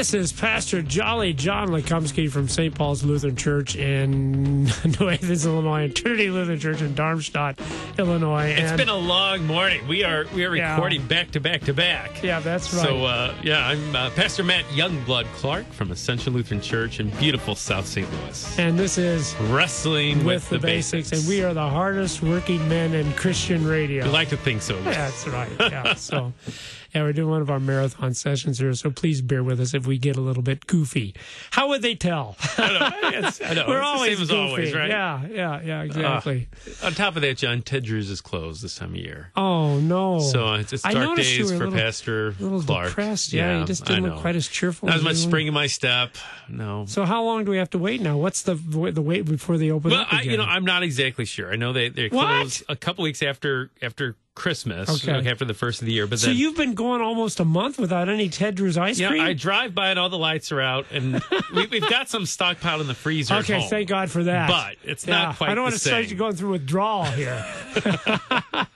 This is Pastor Jolly John Lekumsky from St. Paul's Lutheran Church in New Athens, Illinois, and Trinity Lutheran Church in Darmstadt, Illinois. It's been a long morning. We are we are Yeah. recording back to back to back. yeah, that's right. So uh, yeah, I'm uh, Pastor Matt Youngblood Clark from Ascension Lutheran Church in beautiful South St. Louis. and this is Wrestling with, with the, basics, and we are the hardest working men in Christian radio. We like to think so. That's right. Yeah. So, yeah, we're doing one of our marathon sessions here, so please bear with us if we get a little bit goofy. How would they tell? I know. I know. we're It's the always same as goofy. always, right? Yeah, yeah, yeah, exactly. On top of that, John Ted Drewes is closed this time of year. oh no! So it's, it's dark days for little- Pastor a little Clark. depressed. Yeah, he just didn't look quite as cheerful. Not as much spring in my step. No. So how long do we have to wait now? What's the the wait before they open Well, up I, you know, I'm not exactly sure. I know they they What? close a couple weeks after after Christmas, Okay. like after the first of the year. But so then, you've been going almost a month without any Ted Drewes ice know, cream. I drive by and all the lights are out, and we, we've got some stockpiled in the freezer. at okay, thank God for that. But it's yeah, not quite I don't want to start you going through withdrawal here.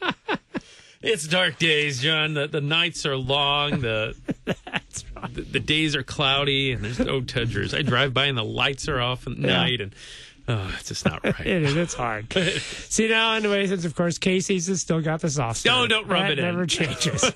It's dark days, John. The the nights are long. The That's right. the, the days are cloudy, and there's no Ted Drewes. I drive by and the lights are off at night, and oh, it's just not right. It is. It's hard. See now, in the way, since of course Casey's has still got the soft. No, don't rub that it in. Never changes.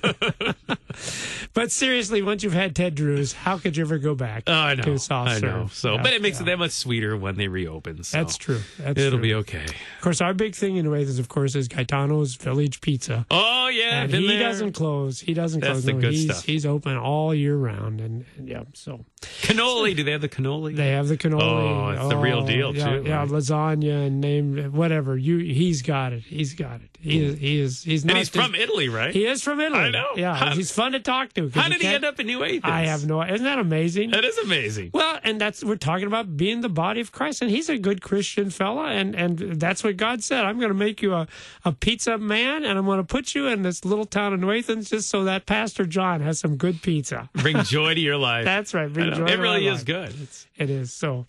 but seriously, once you've had Ted Drewes, how could you ever go back Oh, I know. to soft I know. So, Yeah, but it makes yeah. it that much sweeter when they reopen. So That's true. That's It'll true. be okay. Of course, our big thing in is of course, is Gaetano's Village Pizza. Oh yeah, he there. doesn't close. He doesn't That's close. the no, good he's, stuff. He's open all year round, and, and yeah. So Cannoli. Do they have the cannoli? they have the cannoli. Oh, it's the real oh, deal, yeah, too, Yeah, right? lasagna and name whatever. You, he's got it. He's got it. He is. He is. He's not. and he's from Italy, right? He is from Italy. I know. Yeah, How- he's fun to talk to. How did he can't- end up in New Athens? I have no. Isn't that amazing? That is amazing. Well, and that's we're talking about being the body of Christ, and he's a good Christian fella, and and that's what God said. I'm going to make you a, a pizza man, and I'm going to put you in this little town of New Athens just so that Pastor John has some good pizza. Bring joy to your life. That's right. Bring joy It really is life. good. It's, It is so.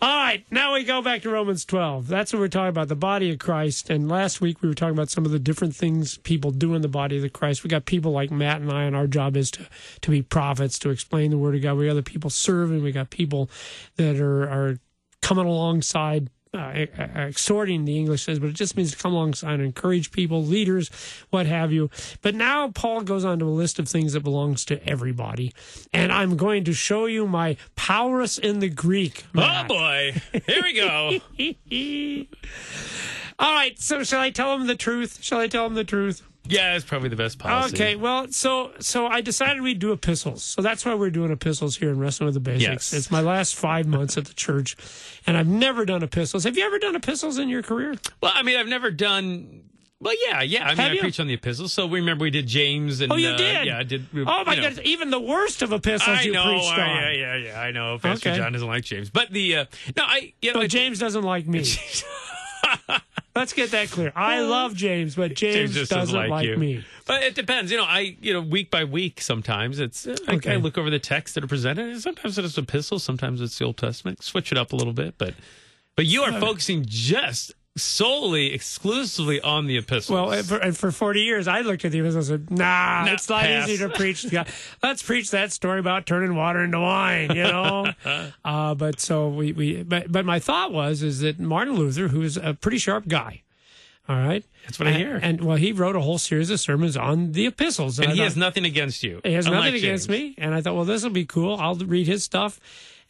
All right, now we go back to Romans 12. That's what we're talking about, the body of Christ. And last week we were talking about some of the different things people do in the body of the Christ. We got people like Matt and I, and our job is to, to be prophets, to explain the Word of God. We got other people serving. We got people that are, are coming alongside. Uh, exhorting the English says, but it just means to come alongside and encourage people, leaders, what have you. But now Paul goes on to a list of things that belongs to everybody, and I'm going to show you my prowess in the Greek. oh boy, here we go. All right, so shall I tell him the truth? Shall I tell him the truth? Yeah, it's probably the best policy. Okay, well, so so I decided we'd do epistles. So that's why we're doing epistles here in Wrestling with the Basics. Yes. It's my last five months at the church, and I've never done epistles. Have you ever done epistles in your career? Well, I mean, I've never done. Well, yeah, yeah. I mean, Have I you? preach on the epistles. So we remember, we did James and. Oh, you uh, did? Yeah, I did. Oh my you know. goodness! Even the worst of epistles I you know. preached I- on. yeah, yeah, yeah. I know. Pastor Okay. John doesn't like James, but the uh, no, I you know I- James doesn't like me. Let's get that clear. I love James, but James, just doesn't, like like you. me. But it depends. You know, I you know week by week. Sometimes it's uh, I, Okay. I look over the texts that are presented. and Sometimes it's epistles. Sometimes it's the Old Testament. Switch it up a little bit, but but you are focusing just solely exclusively on the epistles. Well, and for, and for 40 years, I looked at the epistles and said, nah, Nah, it's not pass. easy to preach. Yeah, Let's preach that story about turning water into wine, you know? uh, but so we, we but, but my thought was, is that Martin Luther, who is a pretty sharp guy, all right? That's what I hear. And well, he wrote a whole series of sermons on the epistles. and I he thought- has nothing against you. he has nothing against me. And I thought, well, this will be cool. I'll read his stuff.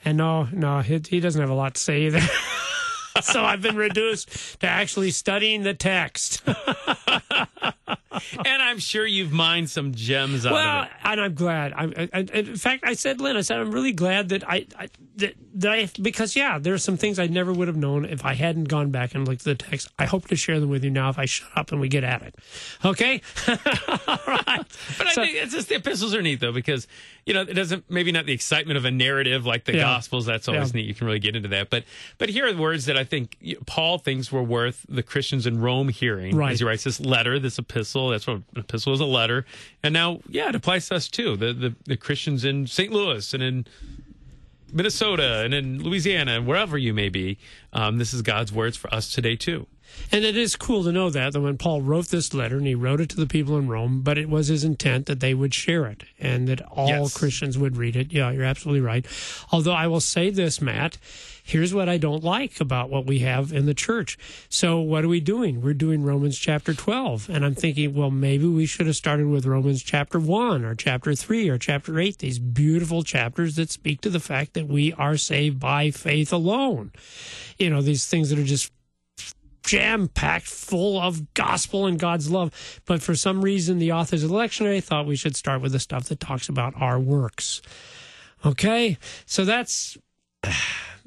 And no, no, he, he doesn't have a lot to say either. so I've been reduced to actually studying the text. and I'm sure you've mined some gems out Well, of it. and I'm glad. I'm, I, I, in fact, I said, Lynn, I said, I'm really glad that I, I that, that I, because yeah, there are some things I never would have known if I hadn't gone back and looked at the text. I hope to share them with you now if I shut up and we get at it. Okay? All right. But I So- think it's just the epistles are neat though because you know it doesn't maybe not the excitement of a narrative like the Yeah. Gospels. That's always Yeah. neat. You can really get into that. But but here are the words that I think Paul thinks were worth the Christians in Rome hearing Right. as he writes this letter, this epistle. That's what an epistle is a letter. And now, yeah, it applies to us too. The the, the Christians in St. Louis and in Minnesota and in Louisiana wherever you may be. Um, this is God's words for us today too. And it is cool to know that that when Paul wrote this letter and he wrote it to the people in Rome, but it was his intent that they would share it and that all Yes. Christians would read it. Yeah, you're absolutely right. Although I will say this, Matt, here's what I don't like about what we have in the church. So what are we doing? We're doing Romans chapter 12. And I'm thinking, well, maybe we should have started with Romans chapter 1 or chapter 3 or chapter 8, these beautiful chapters that speak to the fact that we are saved by faith alone. You know, these things that are just jam packed full of gospel and God's love. But for some reason, the authors of the lectionary thought we should start with the stuff that talks about our works. Okay? So that's.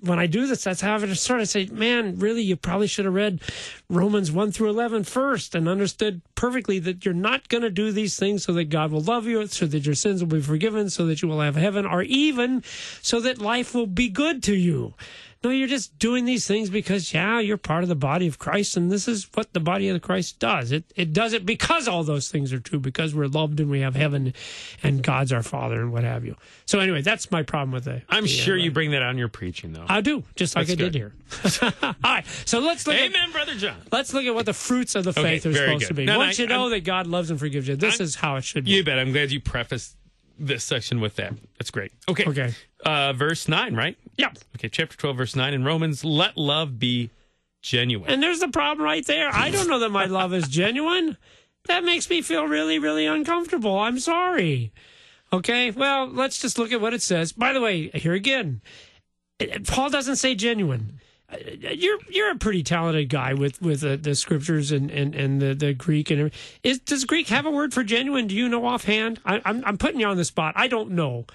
When I do this, that's how I start. I say, man, really, you probably should have read Romans 1 through 11 first and understood perfectly that you're not going to do these things so that God will love you, so that your sins will be forgiven, so that you will have heaven, or even so that life will be good to you. No, you're just doing these things because, yeah, you're part of the body of Christ, and this is what the body of the Christ does. It it does it because all those things are true, because we're loved and we have heaven, and God's our Father, and what have you. So anyway, that's my problem with it. I'm the, sure uh, you bring that on your preaching though. I do, just like That's I did here. all right, so let's look. At, Amen, brother John. let's look at what the fruits of the Okay, faith are supposed to be. No, no, Once I- you know I'm- that God loves and forgives you, this I'm- is how it should be. You bet. I'm glad you prefaced this section with that. That's great. Okay. Okay. Uh, verse 9, right? Yeah. Okay, chapter 12, verse 9 in Romans, let love be genuine. And there's the problem right there. I don't know that my love is genuine. That makes me feel really, really uncomfortable. I'm sorry. Okay, well, let's just look at what it says. By the way, here again, Paul doesn't say genuine. You're you're a pretty talented guy with with uh, the scriptures and, and, and the, the Greek and. Is does Greek have a word for genuine? Do you know offhand? I, I'm I'm putting you on the spot. I don't know.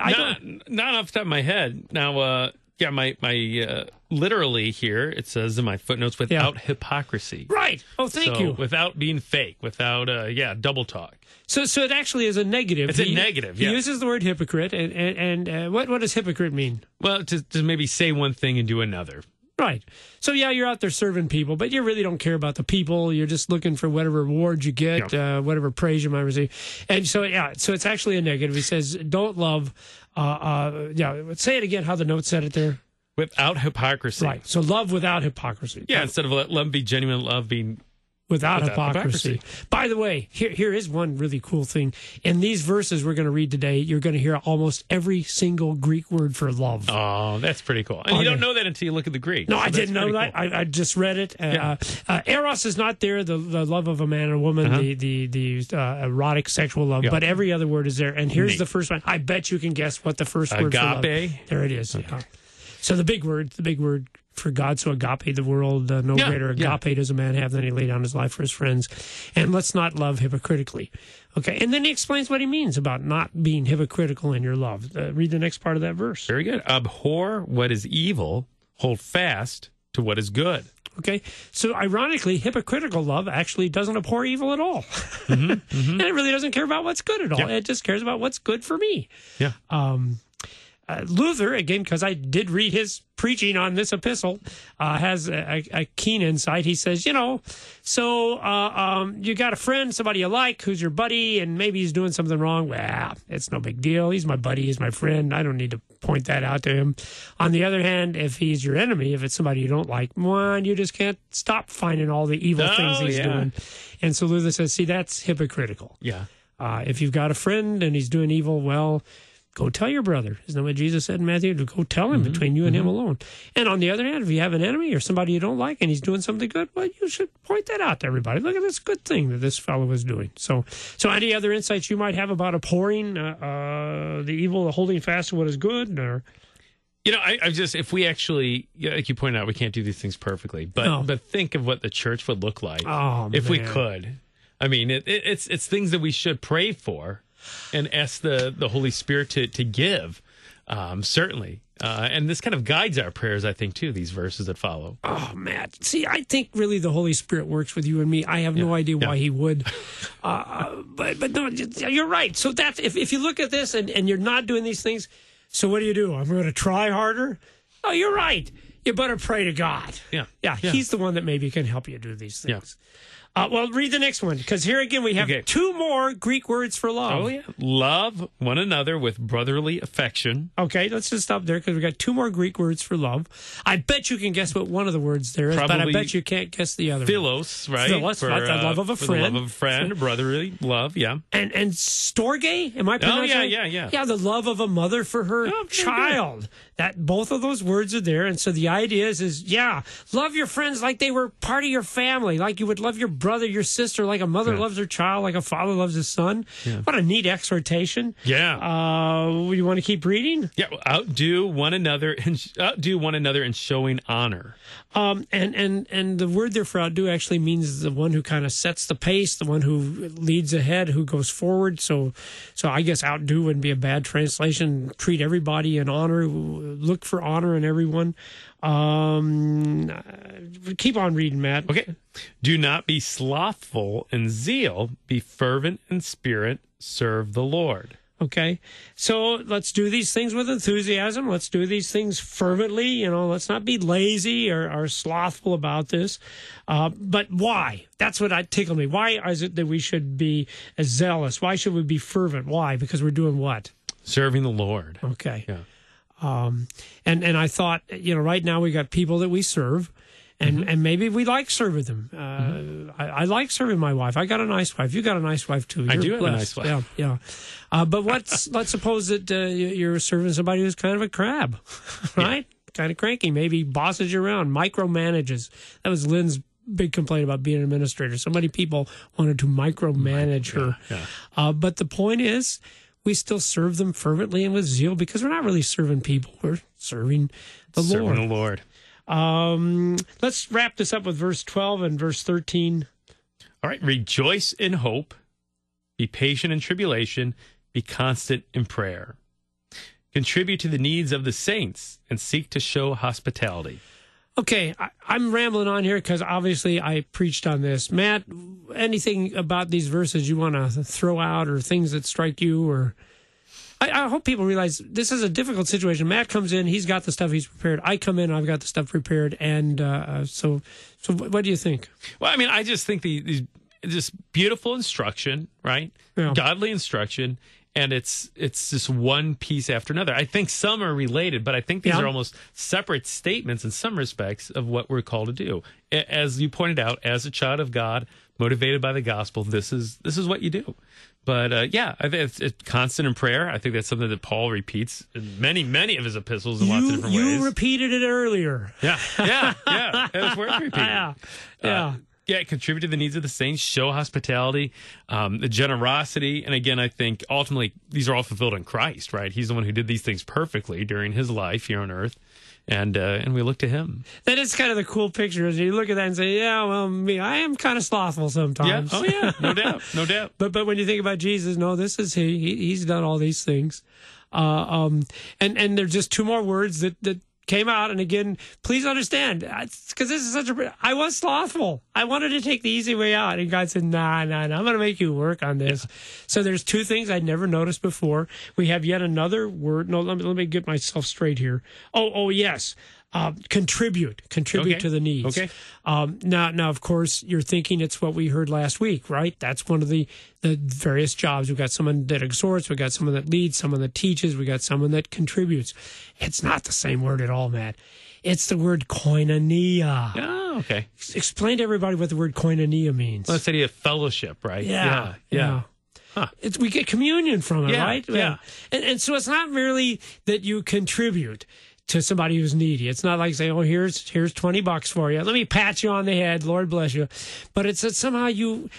I not, don't. not off the top of my head. Now, uh, yeah, my, my uh, literally here, it says in my footnotes, without hypocrisy. Right. Oh, thank so, you. Without being fake, without, uh, yeah, double talk. So, so it actually is a negative. It's a negative, He uses the word hypocrite, and and, and uh, what what does hypocrite mean? Well, to, to maybe say one thing and do another. Right. So yeah, you're out there serving people, but you really don't care about the people. You're just looking for whatever reward you get, uh, whatever praise you might receive. And so yeah, so it's actually a negative. He says, "Don't love." Uh, uh, yeah, say it again. How the note said it there. Without hypocrisy. Right. So love without hypocrisy. Yeah, instead of let love be genuine, love being without, Without hypocrisy. By the way, here here is one really cool thing. In these verses we're going to read today, you're going to hear almost every single Greek word for love. Oh, that's pretty cool. And you don't know that until you look at the Greek. No, So I didn't know that. cool. I, I just read it. Uh, Yeah. uh, Eros is not there. The the love of a man or a woman, Uh-huh. the the the uh, erotic sexual love, Yeah. but every other word is there. And here's Neat. the first one. I bet you can guess what the first word. Agape? There it is. Yeah. So the big word, the big word for God so agape the world, uh, no Yeah, greater yeah. agape does a man have than he lay down his life for his friends. And let's not love hypocritically. Okay. And then he explains what he means about not being hypocritical in your love. Uh, read the next part of that verse. Very good. Abhor what is evil, hold fast to what is good. Okay. So ironically, hypocritical love actually doesn't abhor evil at all. and it really doesn't care about what's good at all. Mm-hmm, Yeah. It just cares about what's good for me. Yeah. Uh, Luther, again, because I did read his preaching on this epistle, uh, has a, a keen insight. He says, you know, so uh, um, you got a friend, somebody you like, who's your buddy, and maybe he's doing something wrong. Well, it's no big deal. He's my buddy. He's my friend. I don't need to point that out to him. On the other hand, if he's your enemy, if it's somebody you don't like, one, you just can't stop finding all the evil Oh, things he's yeah. doing. And so Luther says, see, that's hypocritical. Yeah. Uh, if you've got a friend and he's doing evil, well, go tell your brother. Isn't that what Jesus said in Matthew? To go tell him between you and him alone. And on the other hand, if you have an enemy or somebody you don't like and he's doing something good, well, you should point that out to everybody. Look at this good thing that this fellow is doing. So, so any other insights you might have about abhorring uh, uh, the evil, holding fast to what is good, or You know, I, I just if we actually, like you pointed out, we can't do these things perfectly, but No. but think of what the church would look like Oh, if we could. I mean, it, it, it's it's things that we should pray for and ask the the Holy Spirit to to give. Um, certainly, uh, and this kind of guides our prayers, I think, too. These verses that follow. Oh, Matt. See, I think really the Holy Spirit works with you and me. I have no idea why yeah. he would. Uh, but but no, you're right. So that's if, if you look at this and, and you're not doing these things, so what do you do? I'm going to try harder. Oh, you're right. You better pray to God. Yeah. Yeah, Yeah. he's the one that maybe can help you do these Yeah. things. Uh, well, read the next one because here again we have Okay. two more Greek words for love. Oh yeah, love one another with brotherly affection. Okay, let's just stop there because we got two more Greek words for love. I bet you can guess what one of the words there is, but I bet you can't guess the other. one. Philos, right? Philos, right, the love of a for friend. The love of a friend, brotherly love. Yeah. and and storge am i pronouncing yeah, yeah, yeah. yeah the love of a mother for her Oh, child that both of those words are there and so the idea is is yeah love your friends like they were part of your family like you would love your brother your sister like a mother Yeah. loves her child like a father loves his son what a neat exhortation Yeah. uh you want to keep reading yeah. Outdo one another and outdo one another in showing honor. Um, and and and the word there for outdo actually means the one who kind of sets the pace, the one who leads ahead, who goes forward. So, so I guess outdo wouldn't be a bad translation. Treat everybody in honor. Look for honor in everyone. Um, keep on reading, Matt. Okay. Do not be slothful in zeal. Be fervent in spirit. Serve the Lord. Okay. So let's do these things with enthusiasm. Let's do these things fervently. You know, let's not be lazy or, or slothful about this. Uh, but why? That's what I tickled me. Why is it that we should be zealous? Why should we be fervent? Why? Because we're doing what? Serving the Lord. Okay. Yeah. Um, and, and I thought, you know, right now we got people that we serve. And, Mm-hmm. and maybe we like serving them. Uh, I, I like serving my wife. I got a nice wife. You got a nice wife too. I You're do have a nice wife. Yeah, yeah. Uh, but what's let's suppose that uh, you- you're serving somebody who's kind of a crab, right? Kind of cranky. Maybe bosses you around, micromanages. That was Lynn's big complaint about being an administrator. So many people wanted to micromanage her. yeah. Uh, but the point is, we still serve them fervently and with zeal because we're not really serving people. We're serving the Serving Lord. the Lord. Um, let's wrap this up with verse 12 and verse 13. All right. Rejoice in hope. Be patient in tribulation. Be constant in prayer. Contribute to the needs of the saints and seek to show hospitality. Okay, I, I'm rambling on here because obviously I preached on this. Matt, anything about these verses you want to throw out or things that strike you or. I, I hope people realize this is a difficult situation. Matt comes in, he's got the stuff he's prepared. I come in, I've got the stuff prepared, and uh, so, so what what do you think? Well, I mean, I just think the, these just beautiful instruction, right? Yeah. Godly instruction, and it's it's just one piece after another. I think some are related, but I think these Yeah. are almost separate statements in some respects of what we're called to do. As you pointed out, as a child of God, motivated by the gospel, this is this is what you do. But uh, yeah, I think it's, it's constant in prayer. I think that's something that Paul repeats in many, many of his epistles in lots of You different you ways. repeated it earlier. yeah, yeah, yeah. It's worth repeating. Yeah, yeah. Uh, yeah, contribute to the needs of the saints, show hospitality, um, the generosity. And again, I think ultimately these are all fulfilled in Christ, right? He's the one who did these things perfectly during his life here on earth. And uh, and we look to him. That is kind of the cool picture. Is you look at that and say, "Yeah, well, me, I am kind of slothful sometimes." Yeah. sometimes." Oh, yeah. No doubt. No doubt. But but when you think about Jesus, no, this is he. he he's done all these things. Uh, um, and and there's just two more words that that came out. And again, please understand, because this is such a. I was slothful. I wanted to take the easy way out, and God said, "Nah, nah, nah. I'm going to make you work on this." So there's two things I'd never noticed before. We have yet another word. No, let me let me get myself straight here. Oh, oh yes. Uh, contribute, contribute Okay. to the needs. Okay. Um, now, now, of course, you're thinking it's what we heard last week, right? That's one of the the various jobs. We've got someone that exhorts, we've got someone that leads, someone that teaches, we got someone that contributes. It's not the same word at all, Matt. It's the word koinonia. Oh, okay. Explain to everybody what the word koinonia means. Let's say a fellowship, right? Yeah, Yeah. yeah. Huh. It's, we get communion from it, Yeah, right? yeah. And, and so it's not merely that you contribute to somebody who's needy. It's not like saying, "Oh, here's here's twenty bucks for you. Let me pat you on the head. Lord bless you." But it's that somehow you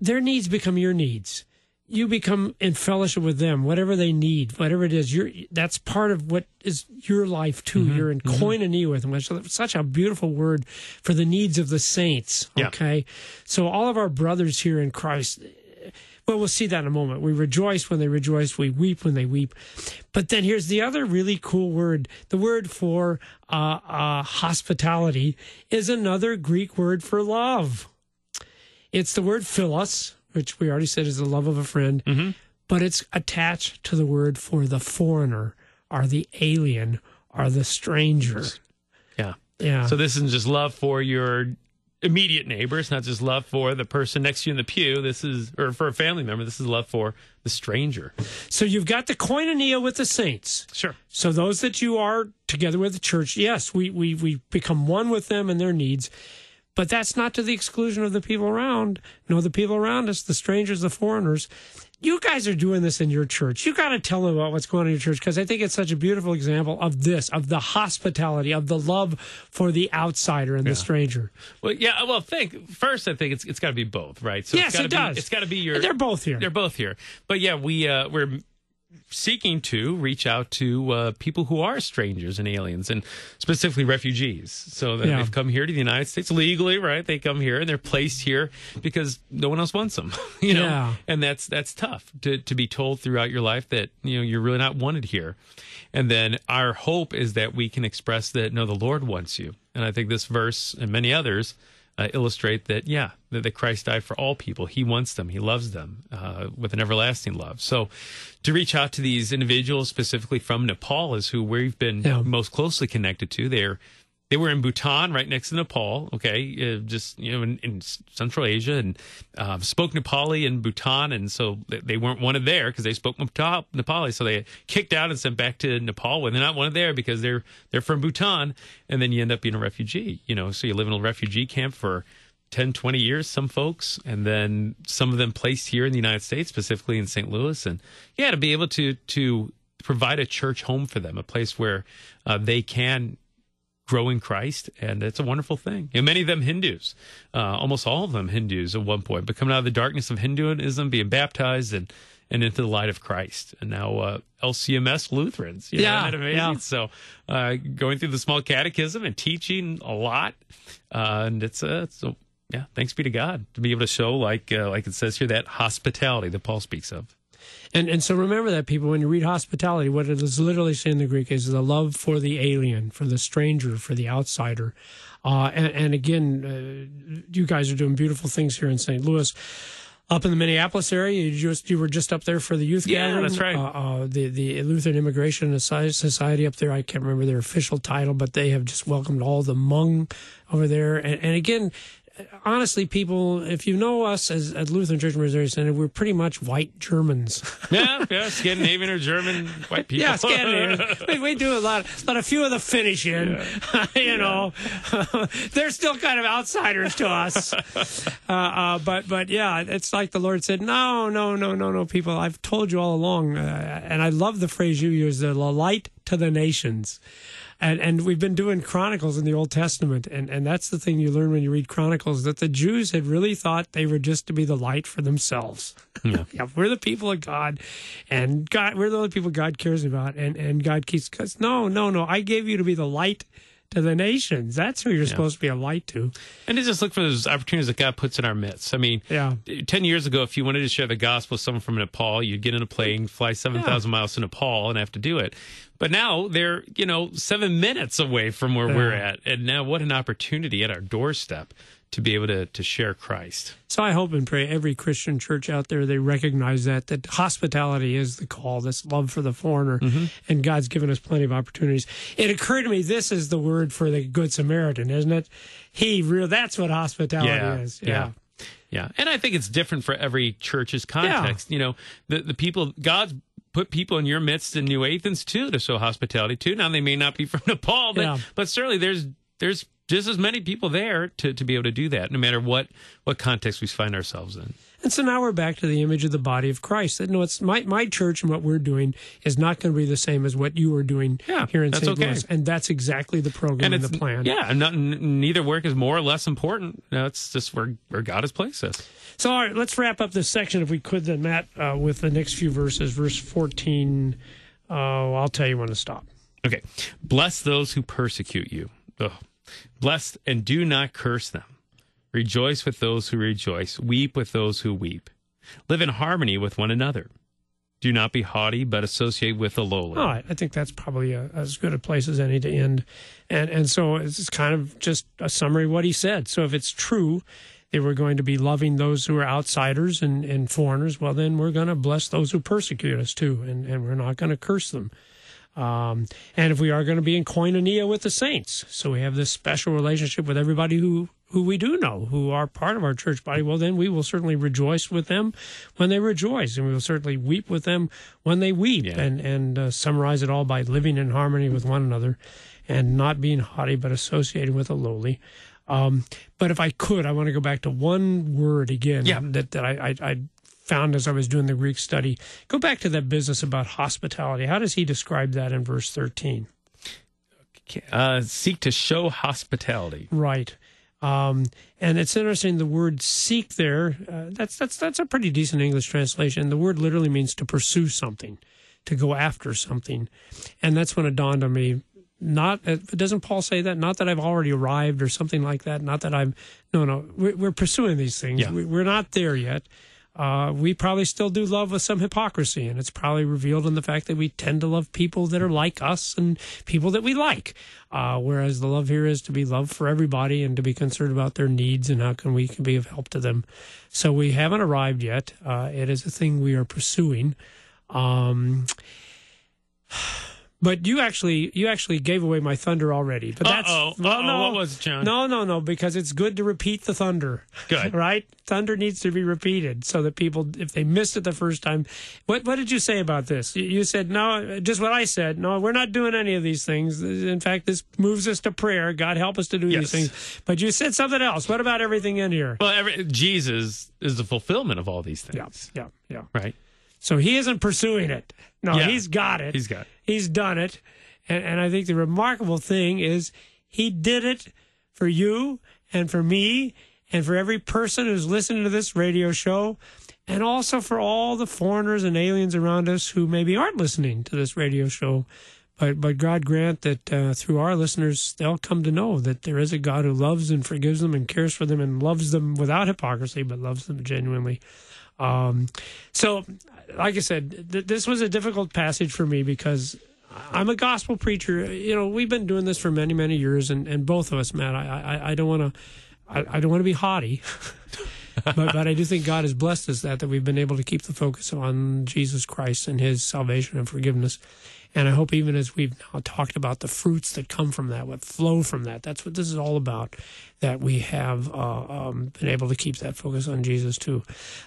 their needs become your needs. you become in fellowship with them, whatever they need, whatever it is. You're that's part of what is your life too. Mm-hmm. You're in koinonia with them, which is such a beautiful word for the needs of the saints. Yeah. Okay, so all of our brothers here in Christ. Well, we'll see that in a moment. We rejoice when they rejoice. We weep when they weep. But then here's the other really cool word. The word for uh, uh, hospitality is another Greek word for love. It's the word philos, which we already said is the love of a friend, but it's attached to the word for the foreigner or the alien or the stranger. Yeah. Yeah. So this isn't just love for your immediate neighbor. It's not just love for the person next to you in the pew. This is, or for a family member. This is love for the stranger. so you've got the koinonia with the saints. Sure. So those that you are together with the church, yes, we, we, we become one with them and their needs. But that's not to the exclusion of the people around. No, the people around us, the strangers, the foreigners. You guys are doing this in your church. You got to tell them about what's going on in your church because I think it's such a beautiful example of this, of the hospitality, of the love for the outsider and the stranger. Well, yeah. Well, think first. I think it's it's got to be both, right? So Yes, it's gotta it be, does. It's got to be your. They're both here. They're both here. But yeah, we uh, we're seeking to reach out to uh, people who are strangers and aliens, and specifically refugees. So that Yeah. they've come here to the United States legally, right? They come here and they're placed here because no one else wants them, you know. Yeah. And that's that's tough to to be told throughout your life that you know you're really not wanted here. And then our hope is that we can express that no, the Lord wants you. And I think this verse and many others uh, illustrate that, yeah, that, that Christ died for all people. He wants them, He loves them uh, with an everlasting love. So to reach out to these individuals, specifically from Nepal, is who we've been Yeah. most closely connected to. They're they were in Bhutan, right next to Nepal. Okay, uh, just you know, in, in Central Asia, and uh, spoke Nepali in Bhutan, and so they, weren't wanted there because they spoke Nepali. So they kicked out and sent back to Nepal when they're not wanted there because they're they're from Bhutan, and then you end up being a refugee. You know, so you live in a refugee camp for 10, 20 years, some folks, and then some of them placed here in the United States, specifically in St. Louis, and yeah, to be able to to provide a church home for them, a place where uh, they can grow in Christ, and it's a wonderful thing. And many of them Hindus, uh, almost all of them Hindus at one point, but coming out of the darkness of Hinduism, being baptized and and into the light of Christ, and now uh, LCMS Lutherans. You know, Yeah, isn't that amazing? yeah. So uh, going through the small catechism and teaching a lot, uh, and it's uh, so yeah. Thanks be to God to be able to show like uh, like it says here that hospitality that Paul speaks of. And and so remember that people when you read hospitality, what it is literally saying in the Greek is the love for the alien, for the stranger, for the outsider. Uh, and, and again, uh, you guys are doing beautiful things here in St. Louis. Up in the Minneapolis area, you just you were just up there for the youth Yeah, gathering. that's right. Uh, uh, the the Lutheran Immigration Society up there. I can't remember their official title, but they have just welcomed all the Hmong over there. And, and again, honestly, people, if you know us as at Lutheran Church Missouri Synod, we're pretty much white Germans. Yeah, yeah, Scandinavian or German white people. Yeah, Scandinavian. we, we do a lot, but a few of the finishing, you know, they're still kind of outsiders to us. Uh, uh, but but yeah, it's like the Lord said, no, no, no, no, no, people. I've told you all along, uh, and I love the phrase you use, the light to the nations. And, and we've been doing Chronicles in the Old Testament, and, and that's the thing you learn when you read Chronicles that the Jews had really thought they were just to be the light for themselves. Yeah. yeah, we're the people of God, and God, we're the only people God cares about, and and God keeps. Cause no, no, no, I gave you to be the light to the nations. That's who you're supposed to be a light to. And to just look for those opportunities that God puts in our midst. I mean, Yeah. 10 years ago, if you wanted to share the gospel with someone from Nepal, you'd get in a plane, fly 7,000 miles to Nepal, and have to do it. But now they're, you know, seven minutes away from where we're at. And now what an opportunity at our doorstep to be able to, to share Christ. So I hope and pray every Christian church out there they recognize that that hospitality is the call, this love for the foreigner, mm-hmm. and God's given us plenty of opportunities. It occurred to me this is the word for the Good Samaritan, isn't it? He real that's what hospitality is. Yeah. Yeah. And I think it's different for every church's context. You know, the, the people, God's put people in your midst in New Athens too to show hospitality too. Now they may not be from Nepal, but, Yeah. but certainly there's, there's just as many people there to, to be able to do that, no matter what what context we find ourselves in. And so now we're back to the image of the body of Christ. That no, it's my my church and what we're doing is not going to be the same as what you are doing Yeah, here in St. okay. Louis, and that's exactly the program and, it's the plan. Yeah, and not, n- neither work is more or less important. No, it's just where where God has placed us. So, all right, let's wrap up this section if we could, then, Matt, uh, with the next few verses. Verse 14, uh, I'll tell you when to stop. Okay. Bless those who persecute you. Ugh. Bless and do not curse them. Rejoice with those who rejoice. Weep with those who weep. Live in harmony with one another. Do not be haughty, but associate with the lowly. All right, I think that's probably a, as good a place as any to end. And, and so it's kind of just a summary of what he said. So if it's true that we're going to be loving those who are outsiders and, and foreigners, well, then we're going to bless those who persecute us too, and, and we're not going to curse them. Um, and if we are going to be in koinonia with the saints, so we have this special relationship with everybody who who we do know, who are part of our church body, well, then we will certainly rejoice with them when they rejoice, and we will certainly weep with them when they weep, Yeah. and and uh, summarize it all by living in harmony with one another, and not being haughty, but associating with the lowly. Um, but if I could, I want to go back to one word again Yeah. that that I, I, I found as I was doing the Greek study. Go back to that business about hospitality. How does he describe that in verse 13? Uh, seek to show hospitality. Right. Um, and it's interesting. The word "seek" there, uh, that's that's that's a pretty decent English translation. The word literally means to pursue something, to go after something, and that's when it dawned on me. Not uh, doesn't Paul say that? Not that I've already arrived or something like that. Not that I'm. No, no. We're, we're pursuing these things. Yeah. We, we're not there yet. Uh, we probably still do love with some hypocrisy, and it's probably revealed in the fact that we tend to love people that are like us and people that we like. Uh, whereas the love here is to be love for everybody and to be concerned about their needs and how can we can be of help to them. So we haven't arrived yet. Uh, it is a thing we are pursuing. Um, but you actually you actually gave away my thunder already. But that's Uh-oh. well, Uh-oh. no, What was it, John? No, no, no, because it's good to repeat the thunder. Good. right? Thunder needs to be repeated so that people, if they missed it the first time, what what did you say about this? You- said no, just what I said. No, we're not doing any of these things. In fact, this moves us to prayer. God help us to do Yes. these things. But you said something else. What about everything in here? Well, every, Jesus is the fulfillment of all these things. Yeah, yeah, yeah. Right? So he isn't pursuing it. No, Yeah. he's got it. He's got it. He's done it. And, and I think the remarkable thing is he did it for you and for me and for every person who's listening to this radio show and also for all the foreigners and aliens around us who maybe aren't listening to this radio show. But, but God grant that uh, through our listeners, they'll come to know that there is a God who loves and forgives them and cares for them and loves them without hypocrisy, but loves them genuinely. Um, so, like I said, th- this was a difficult passage for me because I'm a gospel preacher. You know, we've been doing this for many, many years, and, and both of us, Matt. I, I, don't want to, I don't want to be haughty, but, but I do think God has blessed us that that we've been able to keep the focus on Jesus Christ and His salvation and forgiveness. And I hope even as we've now talked about the fruits that come from that, what flow from that, that's what this is all about. That we have uh, um, been able to keep that focus on Jesus too.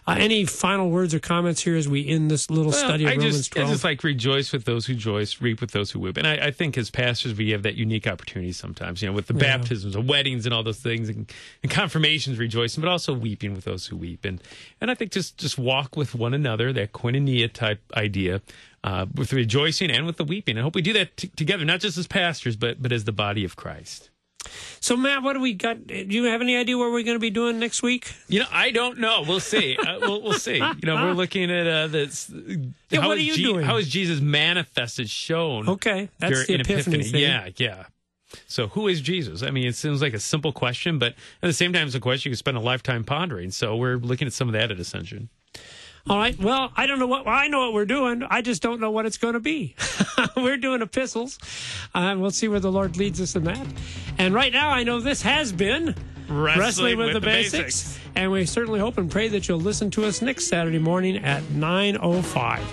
Uh, any final words or comments here as we end this little Well, study of I Romans just, twelve? I just like rejoice with those who rejoice, reap with those who weep. And I, I think as pastors, we have that unique opportunity sometimes, you know, with the Yeah. baptisms and weddings and all those things and, and confirmations, rejoicing, but also weeping with those who weep. And, and I think just, just walk with one another, that koinonia type idea, uh, with rejoicing and with the weeping. I hope we do that t- together, not just as pastors, but, but as the body of Christ. So, Matt, what do we got? Do you have any idea what we're going to be doing next week? You know, I don't know. We'll see. Uh, we'll, we'll see. You know, we're looking at uh, this. Yeah, how what is are you Je- doing? How is Jesus manifested, shown? Okay, that's the in Epiphany thing. Yeah, yeah. So, who is Jesus? I mean, it seems like a simple question, but at the same time, it's a question you can spend a lifetime pondering. So, we're looking at some of that at Ascension. All right. Well, I don't know what I know what we're doing. I just don't know what it's going to be. we're doing epistles, and we'll see where the Lord leads us in that. And right now, I know this has been Wrestling with, with the, the basics. Basics. and we certainly hope and pray that you'll listen to us next Saturday morning at nine oh five.